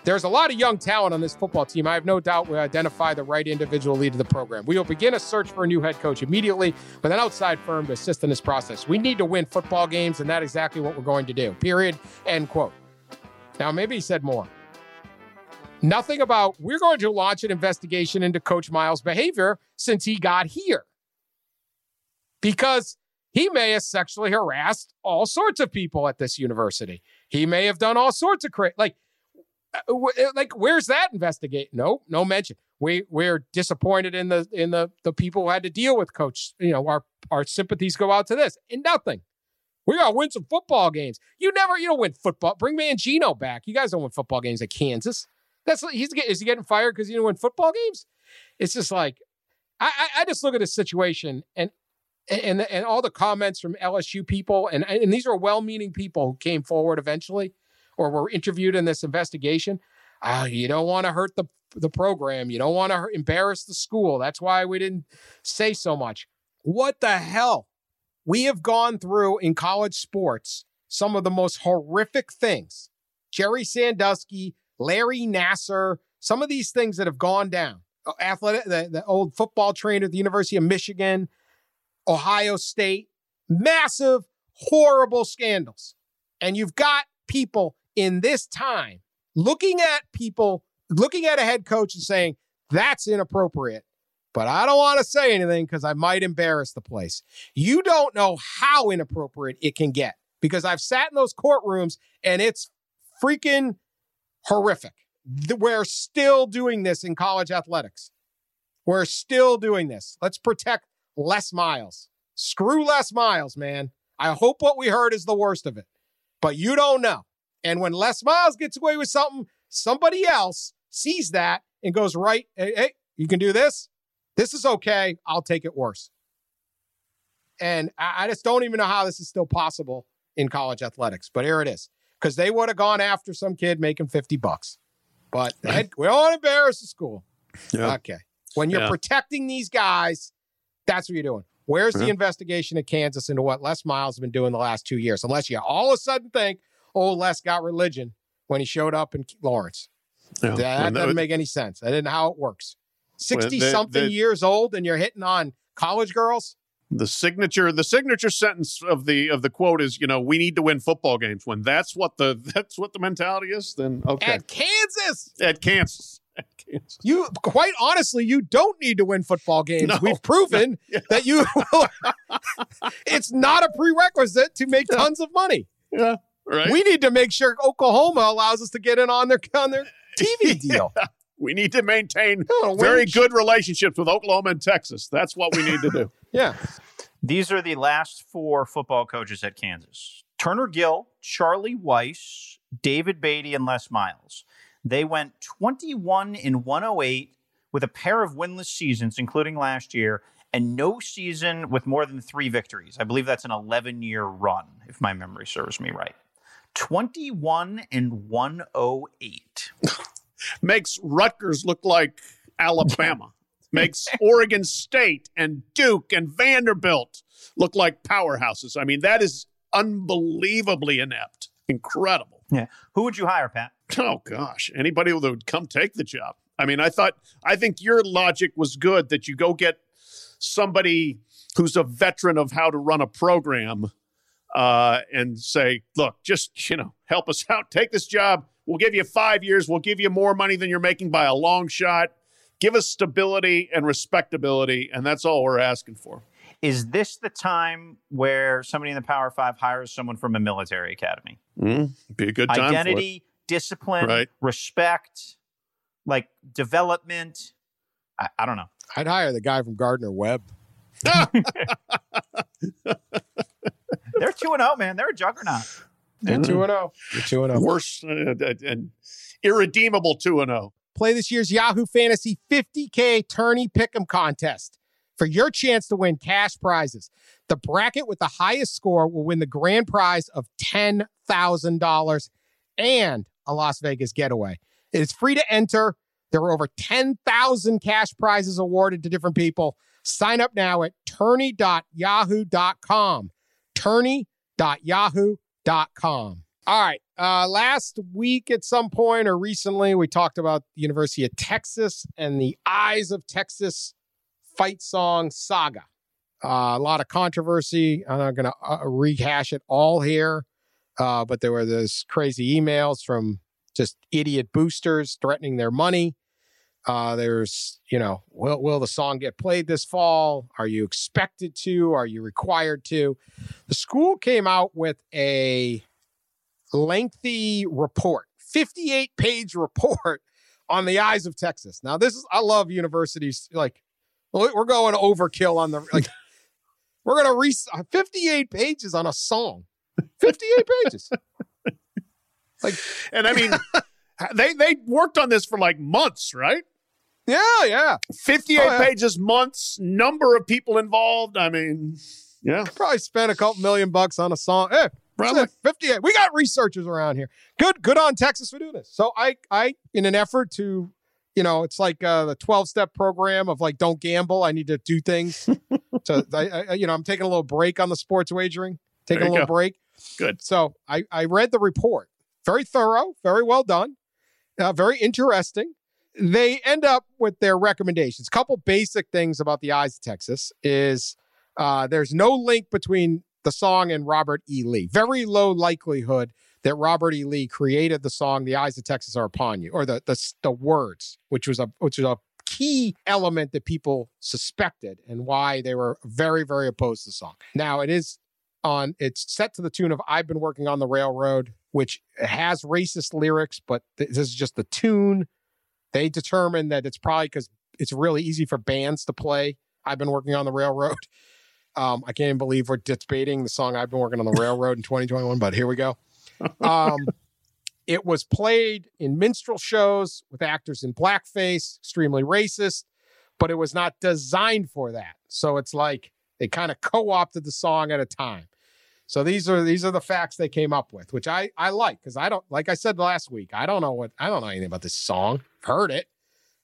There's a lot of young talent on this football team. I have no doubt we identify the right individual lead of the program. We will begin a search for a new head coach immediately with an outside firm to assist in this process. We need to win football games, and that's exactly what we're going to do. Period. End quote. Now, maybe he said more. Nothing about we're going to launch an investigation into Coach Miles' behavior since he got here. Because he may have sexually harassed all sorts of people at this university. He may have done all sorts of cra like Uh, uh, uh, like where's that investigate? No, no mention. We we're disappointed in the in the the people who had to deal with coach. You know, our our sympathies go out to this and nothing. We gotta win some football games. You never you don't win football. Bring Mangino back. You guys don't win football games at Kansas. That's he's get- is he getting fired because he didn't win football games? It's just like I I, I just look at this situation and. And, and all the comments from LSU people, and, and these are well-meaning people who came forward eventually, or were interviewed in this investigation. Ah, you don't want to hurt the the program. You don't want to embarrass the school. That's why we didn't say so much. What the hell? We have gone through in college sports some of the most horrific things. Jerry Sandusky, Larry Nassar, some of these things that have gone down. Uh, Athletic, the, the old football trainer at the University of Michigan, Ohio State, massive, horrible scandals. And you've got people in this time looking at people, looking at a head coach and saying, that's inappropriate. But I don't want to say anything because I might embarrass the place. You don't know how inappropriate it can get because I've sat in those courtrooms and it's freaking horrific. We're still doing this in college athletics. We're still doing this. Let's protect Les Miles. Screw Les Miles, man. I hope what we heard is the worst of it, but you don't know. And when Les Miles gets away with something, somebody else sees that and goes, right, hey, hey, you can do this. This is okay. I'll take it worse. And I, I just don't even know how this is still possible in college athletics, but here it is. Because they would have gone after some kid making 50 bucks. But the head, we don't want to embarrass the school. Yeah. Okay. When you're Yeah. protecting these guys, that's what you're doing. Where's the investigation at Kansas into what Les Miles has been doing the last two years? Unless you all of a sudden think, oh, Les got religion when he showed up in Lawrence. Yeah. That And doesn't make any sense. I didn't know how it works. 60 the- something the- years old and you're hitting on college girls? the signature the signature sentence of the of the quote is you know we need to win football games when that's what the (laughs) that's what the mentality is then okay At Kansas. at Kansas (laughs) at Kansas You quite honestly, you don't need to win football games. No. We've proven (laughs) that you it's not a prerequisite to make tons of money. yeah right We need to make sure Oklahoma allows us to get in on their on their (laughs) TV deal. we need to maintain oh, No, win- very good relationships with Oklahoma and Texas that's what we need to do (laughs) Yeah. These are the last four football coaches at Kansas Turner Gill, Charlie Weis, David Beaty, and Les Miles. They went 21 in 108 with a pair of winless seasons, including last year, and no season with more than three victories. I believe that's an 11 year run, if my memory serves me right. 21 and 108. (laughs) makes Rutgers look like Alabama (laughs) makes Oregon State and Duke and Vanderbilt look like powerhouses I mean that is unbelievably inept incredible Yeah. Who would you hire, Pat? Oh gosh, anybody that would come take the job. I mean, I thought I think your logic was good that you go get somebody who's a veteran of how to run a program uh, and say, look, just you know, help us (laughs) out. Take this job. We'll give you five years. We'll give you more money than you're making by a long shot. Give us stability and respectability, and that's all we're asking for. Is this the time where somebody in the Power Five hires someone from a military academy? Mm, be a good time Identity, discipline, Right. respect, like development. I, I don't know. I'd hire the guy from Gardner Webb. (laughs) (laughs) They're 2 and 0, man. They're a juggernaut. They're 2 and 0. They're two and zero. Worse uh, and irredeemable two and oh. zero. Play this year's Yahoo Fantasy 50K Tourney Pick'em contest. for your chance to win cash prizes. The bracket with the highest score will win the grand prize of $10,000 and a Las Vegas getaway. It is free to enter. There are over 10,000 cash prizes awarded to different people. Sign up now at tourney.yahoo.com. Tourney.yahoo.com. All right. Uh, last week at some point or recently, we talked about the University of Texas and the Eyes of Texas fight song saga. Uh, a lot of controversy. I'm not going to uh, rehash it all here, uh, but there were those crazy emails from just idiot boosters threatening their money. Uh, there's, you know, will will the song get played this fall? Are you expected to? Are you required to? The school came out with a lengthy report, 58 page report (laughs) on the eyes of Texas. Now, this is I love universities like we're going overkill on the like (laughs) we're gonna re 58 pages on a song. 58 pages. Like, and I mean, (laughs) they they worked on this for like months, right? Yeah, yeah. 58 oh, yeah. pages, months, number of people involved. I mean, yeah. Probably spent a couple million bucks on a song. Hey, Probably 58. We got researchers around here. Good, good on Texas for doing this. So I, I, in an effort to, you know, it's like uh, the 12 step program of like, don't gamble. I need to do things. (laughs) so I, I, you know, I'm taking a little break on the sports wagering, taking a little go. break. Good. So I, I read the report. Very thorough, very well done, uh, very interesting. They end up with their recommendations. A couple basic things about the Eyes of Texas is uh, there's no link between the song and Robert E. Lee. Very low likelihood that Robert E. Lee created the song "The Eyes of Texas Are Upon You" or the the, the words, which was a which was a key element that people suspected and why they were very very opposed to the song. Now it is on it's set to the tune of I've been working on the railroad, which has racist lyrics, but th- this is just the tune. They determined that it's probably because it's really easy for bands to play. I've been working on the railroad. (laughs) Um, I can't even believe we're debating the song I've been working on the railroad in 2021, but here we go. Um, (laughs) it was played in minstrel shows with actors in blackface, extremely racist, but it was not designed for that. So it's like they kind of co-opted the song at a time. So these are these are the facts they came up with, which I I like because I don't like I said last week I don't know what I don't know anything about this song. Heard it,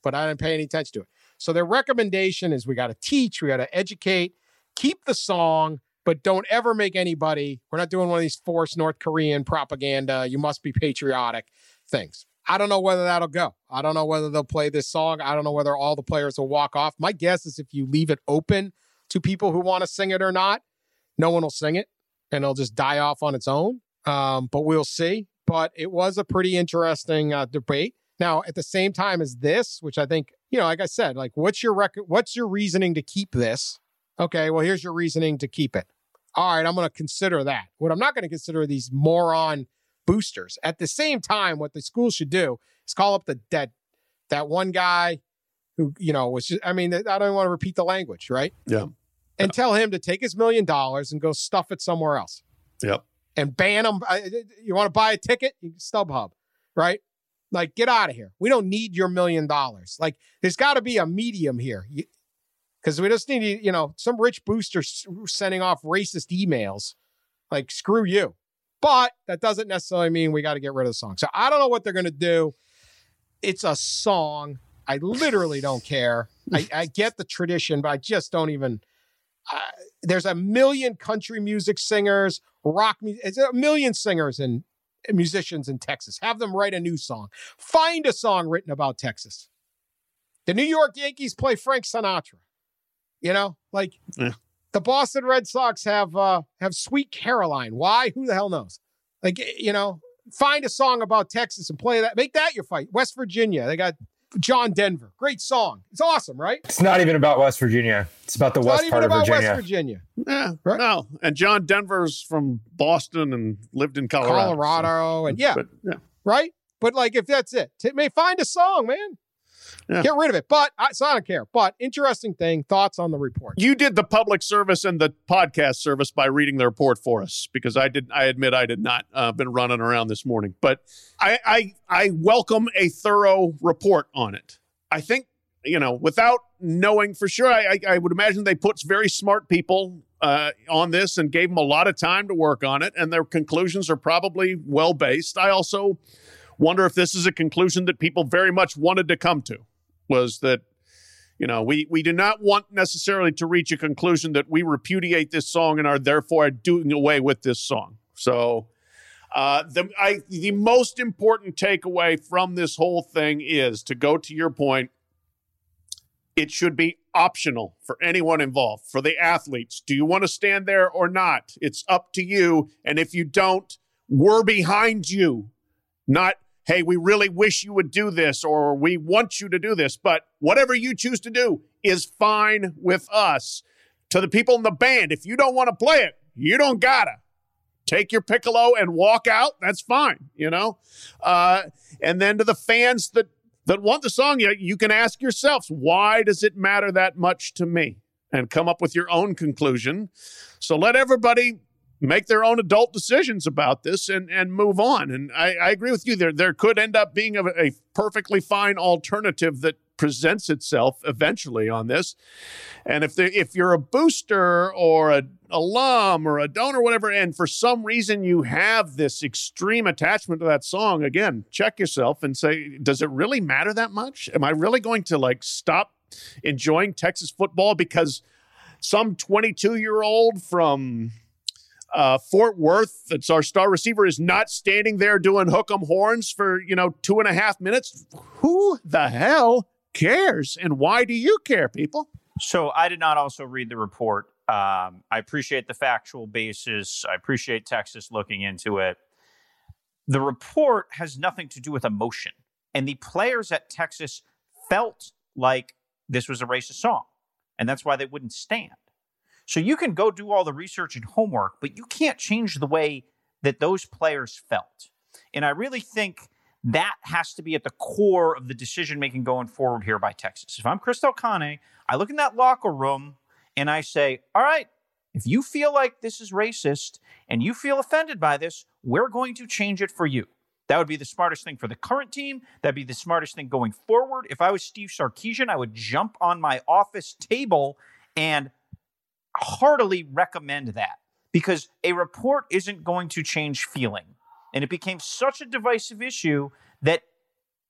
but I didn't pay any attention to it. So their recommendation is we got to teach, we got to educate, keep the song, but don't ever make anybody. We're not doing one of these forced North Korean propaganda. You must be patriotic things. I don't know whether that'll go. I don't know whether they'll play this song. I don't know whether all the players will walk off. My guess is if you leave it open to people who want to sing it or not, no one will sing it and it'll just die off on its own. Um, but we'll see. But it was a pretty interesting uh, debate. Now, at the same time as this, which I think, you know, like I said, like what's your rec- what's your reasoning to keep this? Okay, well, here's your reasoning to keep it. All right, I'm going to consider that. What I'm not going to consider are these moron boosters. At the same time, what the school should do is call up the that that one guy who you know was just. I mean, I don't want to repeat the language, right? Yeah and tell him to take his million dollars and go stuff it somewhere else. Yep. And ban him. You want to buy a ticket? StubHub, right? Like, get out of here. We don't need your million dollars. Like, there's got to be a medium here. Because we just need, you know, some rich booster sending off racist emails. Like, screw you. But that doesn't necessarily mean we got to get rid of the song. So I don't know what they're going to do. It's a song. I literally don't care. I, I get the tradition, but I just don't even uh, there's a million country music singers, rock music, a million singers and musicians in Texas. Have them write a new song. Find a song written about Texas. The New York Yankees play Frank Sinatra. You know, like yeah. the Boston Red Sox have uh have Sweet Caroline. Why? Who the hell knows? Like you know, find a song about Texas and play that. Make that your fight. West Virginia, they got John Denver. Great song. It's awesome, right? It's not even about West Virginia. It's about the it's west part of Virginia. West Virginia. Yeah, right? no. And John Denver's from Boston and lived in Colorado. Colorado, so. and yeah, but, yeah, right. But like, if that's it, t- may find a song, man. Yeah. Get rid of it. But I, so I don't care. But interesting thing, thoughts on the report. You did the public service and the podcast service by reading the report for us because I did. I admit I did not. Uh, been running around this morning, but I, I I welcome a thorough report on it. I think you know, without knowing for sure, I, I, I would imagine they put very smart people uh, on this and gave them a lot of time to work on it, and their conclusions are probably well based. I also wonder if this is a conclusion that people very much wanted to come to was that you know we we do not want necessarily to reach a conclusion that we repudiate this song and are therefore doing away with this song. So uh, the I, the most important takeaway from this whole thing is to go to your point it should be optional for anyone involved for the athletes. Do you want to stand there or not? It's up to you. And if you don't we're behind you not hey, we really wish you would do this or we want you to do this, but whatever you choose to do is fine with us. To the people in the band, if you don't want to play it, you don't gotta. Take your piccolo and walk out. That's fine, you know. Uh, and then to the fans that that want the song, you, you can ask yourselves, why does it matter that much to me? And come up with your own conclusion. So let everybody make their own adult decisions about this and and move on. And I, I agree with you. There there could end up being a, a, perfectly fine alternative that presents itself eventually on this. And if the, if you're a booster or a alum or a donor, or whatever, and for some reason you have this extreme attachment to that song, again, check yourself and say, does it really matter that much? Am I really going to like stop enjoying Texas football because some 22 year old from uh, Fort Worth, that's our star receiver, is not standing there doing hook 'em horns for, you know, two and a half minutes. Who the hell cares? And why do you care, people? So I did not also read the report. Um, I appreciate the factual basis. I appreciate Texas looking into it. The report has nothing to do with emotion. And the players at Texas felt like this was a racist song. And that's why they wouldn't stand. So you can go do all the research and homework, but you can't change the way that those players felt. And I really think that has to be at the core of the decision making going forward here by Texas. If I'm Chris Del Conte, I look in that locker room and I say, all right, if you feel like this is racist and you feel offended by this, we're going to change it for you. That would be the smartest thing for the current team. That'd be the smartest thing going forward. If I was Steve Sarkisian, I would jump on my office table and heartily recommend that because a report isn't going to change feeling. And it became such a divisive issue that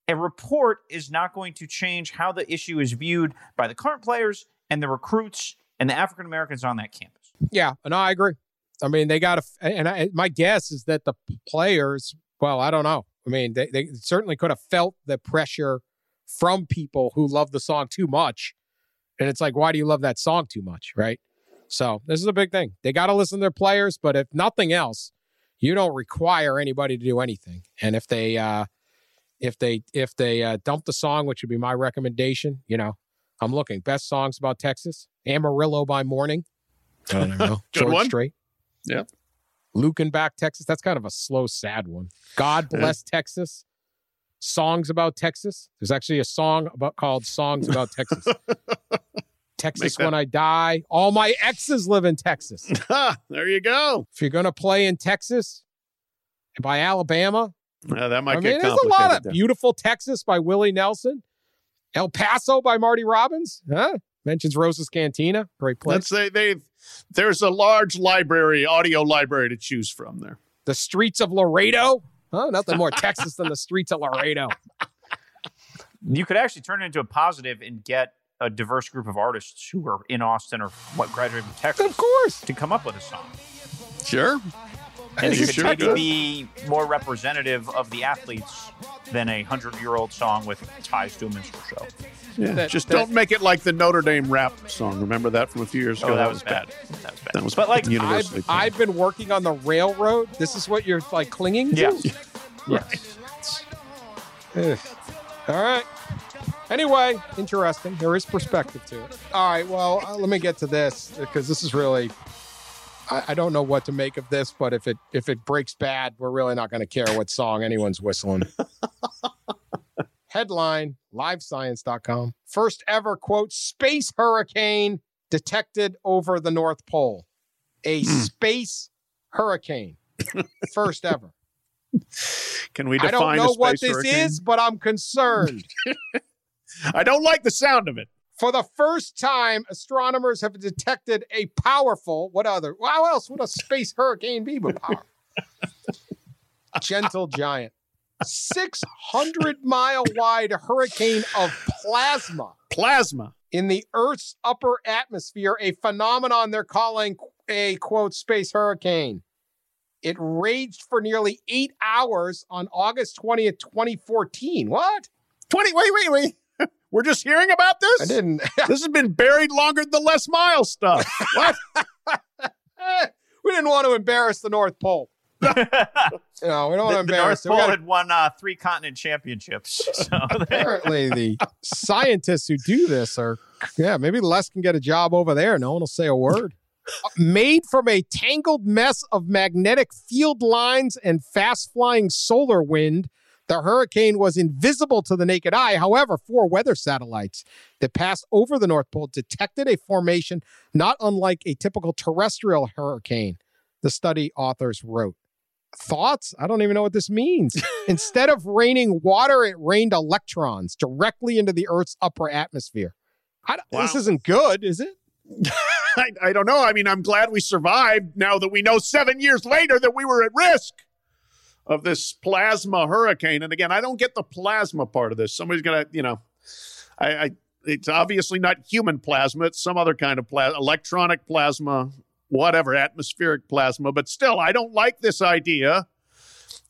a report is not going to change how the issue is viewed by the current players and the recruits and the African Americans on that campus. Yeah, and I agree. I mean, they got to, and I, my guess is that the players, well, I don't know. I mean, they, they certainly could have felt the pressure from people who love the song too much. And it's like, why do you love that song too much? Right. So this is a big thing. They got to listen to their players, but if nothing else, you don't require anybody to do anything. And if they, uh, if they, if they uh, dump the song, which would be my recommendation, you know, I'm looking best songs about Texas. Amarillo by Morning. I don't know. (laughs) Good George one. Strait. Yep. Luckenbach, Texas. That's kind of a slow, sad one. God bless Texas. Songs about Texas. There's actually a song about called Songs About Texas. (laughs) Texas when I die. All my exes live in Texas. (laughs) There you go. if you're going to play in Texas by Alabama, Yeah, that might I mean, get there's a lot of there. beautiful Texas by Willie Nelson. El Paso by Marty Robbins. Huh? Mentions Rosa's Cantina. Great place. Let's say they there's a large library, audio library to choose from there. the streets of Laredo. Huh? Nothing more (laughs) Texas than the streets of Laredo. You could actually turn it into a positive and get a diverse group of artists who are in Austin or what graduated from Texas Of course. to come up with a song. Sure. And it could sure tend to could. be more representative of the athletes than a hundred year old song with ties to a minstrel show. Yeah. That- Just that- don't make it like the Notre Dame rap song. Remember that from a few years oh, ago? Oh, that was bad. That was bad. That was but like, university. I've. I've been working on the railroad. This is what you're like clinging to? Yes. (laughs) Yes. Ugh. All right. Anyway, interesting. There is perspective to it. All right. Well, uh, let me get to this because this is really. I, I don't know what to make of this, but if it if it breaks bad, we're really not going to care what song anyone's whistling. (laughs) Headline: LiveScience.com. First ever quote: space hurricane detected over the North Pole. A space hurricane. First ever. (laughs) Can we I don't know what this hurricane? is, but I'm concerned. (laughs) I don't like the sound of it. For the first time, astronomers have detected a powerful, what other, how else would a space hurricane be but power? (laughs) Gentle giant. 600 mile wide hurricane of plasma Plasma. in the Earth's upper atmosphere, a phenomenon they're calling a quote space hurricane. It raged for nearly eight hours on August 20th, 2014. What? 20. Wait, wait, wait. We're just hearing about this? I didn't. (laughs) This has been buried longer than the Les Miles stuff. What? (laughs) We didn't want to embarrass the North Pole. (laughs) Know, we don't want to The, the North. Pole gotta- had won uh, three continent championships. So apparently, the scientists who do this are, yeah, maybe Les can get a job over there. No one will say a word. Made from a tangled mess of magnetic field lines and fast flying solar wind, the hurricane was invisible to the naked eye. However, four weather satellites that passed over the North Pole detected a formation not unlike a typical terrestrial hurricane, the study authors wrote. Thoughts? I don't even know what this means. (laughs) Instead of raining water, it rained electrons directly into the Earth's upper atmosphere. I, don't- This isn't good, is it? (laughs) I, I don't know. I mean, I'm glad we survived now that we know seven years later that we were at risk of this plasma hurricane. And again, I don't get the plasma part of this. Somebody's to, you know, I, I, it's obviously not human plasma. It's some other kind of plasma, electronic plasma, whatever, atmospheric plasma. But still, I don't like this idea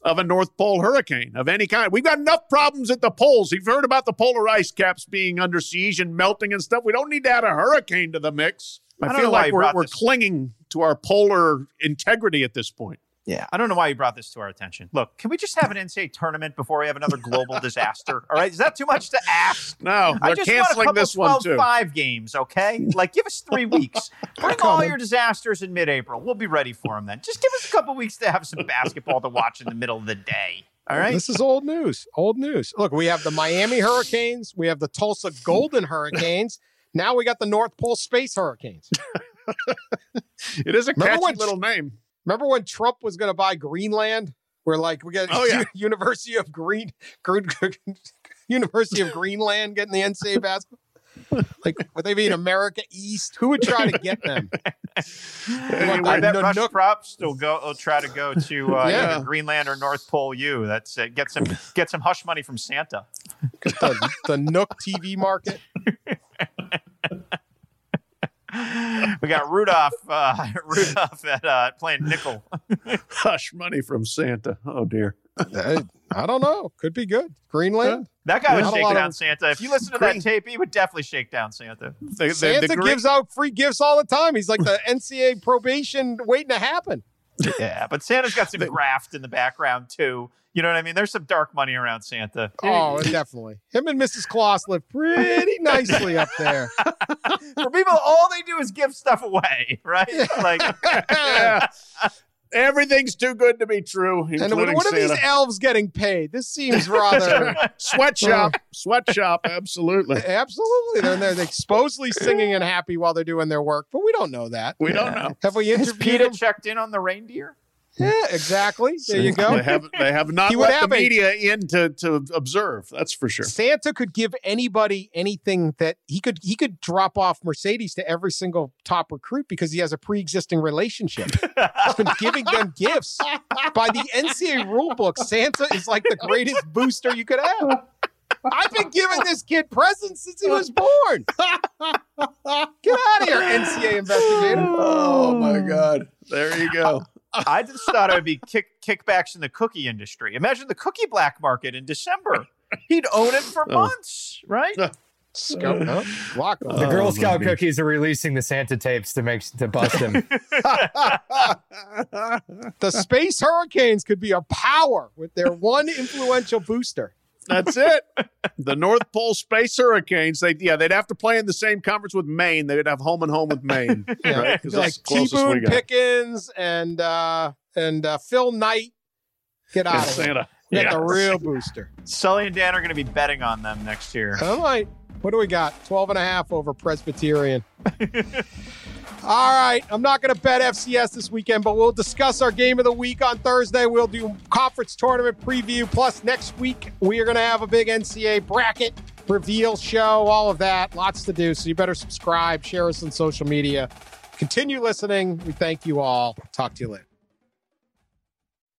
of a North Pole hurricane of any kind. We've got enough problems at the poles. You've heard about the polar ice caps being under siege and melting and stuff. We don't need to add a hurricane to the mix. I, I feel like we're, we're clinging to our polar integrity at this point. Yeah, I don't know why you brought this to our attention. Look, can we just have an NCAA tournament before we have another global disaster? All right, is that too much to ask? (laughs) No, I just canceling want a this couple one too. 12-5 games, okay? Like, give us three (laughs) weeks. Bring all your disasters in mid-April. We'll be ready for them then. Just give us a couple weeks to have some (laughs) basketball to watch in the middle of the day. All right. This is old news. Old news. Look, we have the Miami Hurricanes, we have the Tulsa Golden Hurricanes. Now we got the North Pole Space Hurricanes. It is a Remember catchy when- little name. Remember when Trump was going to buy Greenland? We're like, we got Oh, yeah. (laughs) University of Green, Green University of Greenland getting the NCAA basketball. Like, would they be in America East? Who would try to get them? (laughs) I want bet the Rush Nook- Propst will go. Will try to go to uh, (laughs) Yeah. either Greenland or North Pole U. That's it. Get some get some hush money from Santa. the, the Nook TV market. (laughs) We got Rudolph uh, (laughs) Rudolph at uh, playing nickel. (laughs) Hush money from Santa. Oh dear. I, I don't know. Could be good. Greenland. That guy was Not a shaking lot of- down Santa. If you listen to Green- that tape, he would definitely shake down Santa. The, the- Santa the gre- gives out free gifts all the time. He's like the NCAA probation waiting to happen. Yeah, but Santa's got some (laughs) graft in the background too. You know what I mean? There's some dark money around Santa. Oh, definitely. Him and Mrs. Claus live pretty (laughs) nicely up there. For people, all they do is give stuff away, right? Like, (laughs) Yeah. Everything's too good to be true, And including what are these elves getting paid? This seems (laughs) rather Sweatshop, (laughs) sweatshop, absolutely. absolutely. They're there, they're supposedly singing and happy while they're doing their work, but we don't know that. We don't know. Have we has interviewed PETA him? checked in on the reindeer? Yeah, exactly. There you go. They have they have not He would let the have a- media in to, to observe. That's for sure. Santa could give anybody anything that he could he could drop off Mercedes to every single top recruit because he has a pre-existing relationship. He's been giving them gifts. By the NCAA rule book, Santa is like the greatest booster you could have. I've been giving this kid presents since he was born. Get out of here, NCAA investigator. Oh my God! There you go. I just thought it would be kick, kickbacks in the cookie industry. Imagine the cookie black market in December. He'd own it for Oh. months, right? (laughs) Scout, huh? Lock him. The Oh, Girl my Scout goodness. cookies are releasing the Santa tapes to make to bust him. (laughs) (laughs) The Space Hurricanes could be a power with their one influential booster. That's it. The North Pole Space Hurricanes. They yeah, they'd have to play in the same conference with Maine. They'd have home and home with Maine. (laughs) Yeah, Right? 'Cause like that's the T closest we Boone. Pickens and uh, and uh, Phil Knight. Get And out of. Santa. We got Yeah. the real booster. Sully and Dan are going to be betting on them next year. All right. What do we got? 12 and a half over Presbyterian. (laughs) All right. I'm not going to bet FCS this weekend, but we'll discuss our game of the week on Thursday. We'll do conference tournament preview. Plus, next week, we are going to have a big NCAA bracket reveal show, all of that. Lots to do. So you better subscribe, share us on social media. Continue listening. We thank you all. Talk to you later.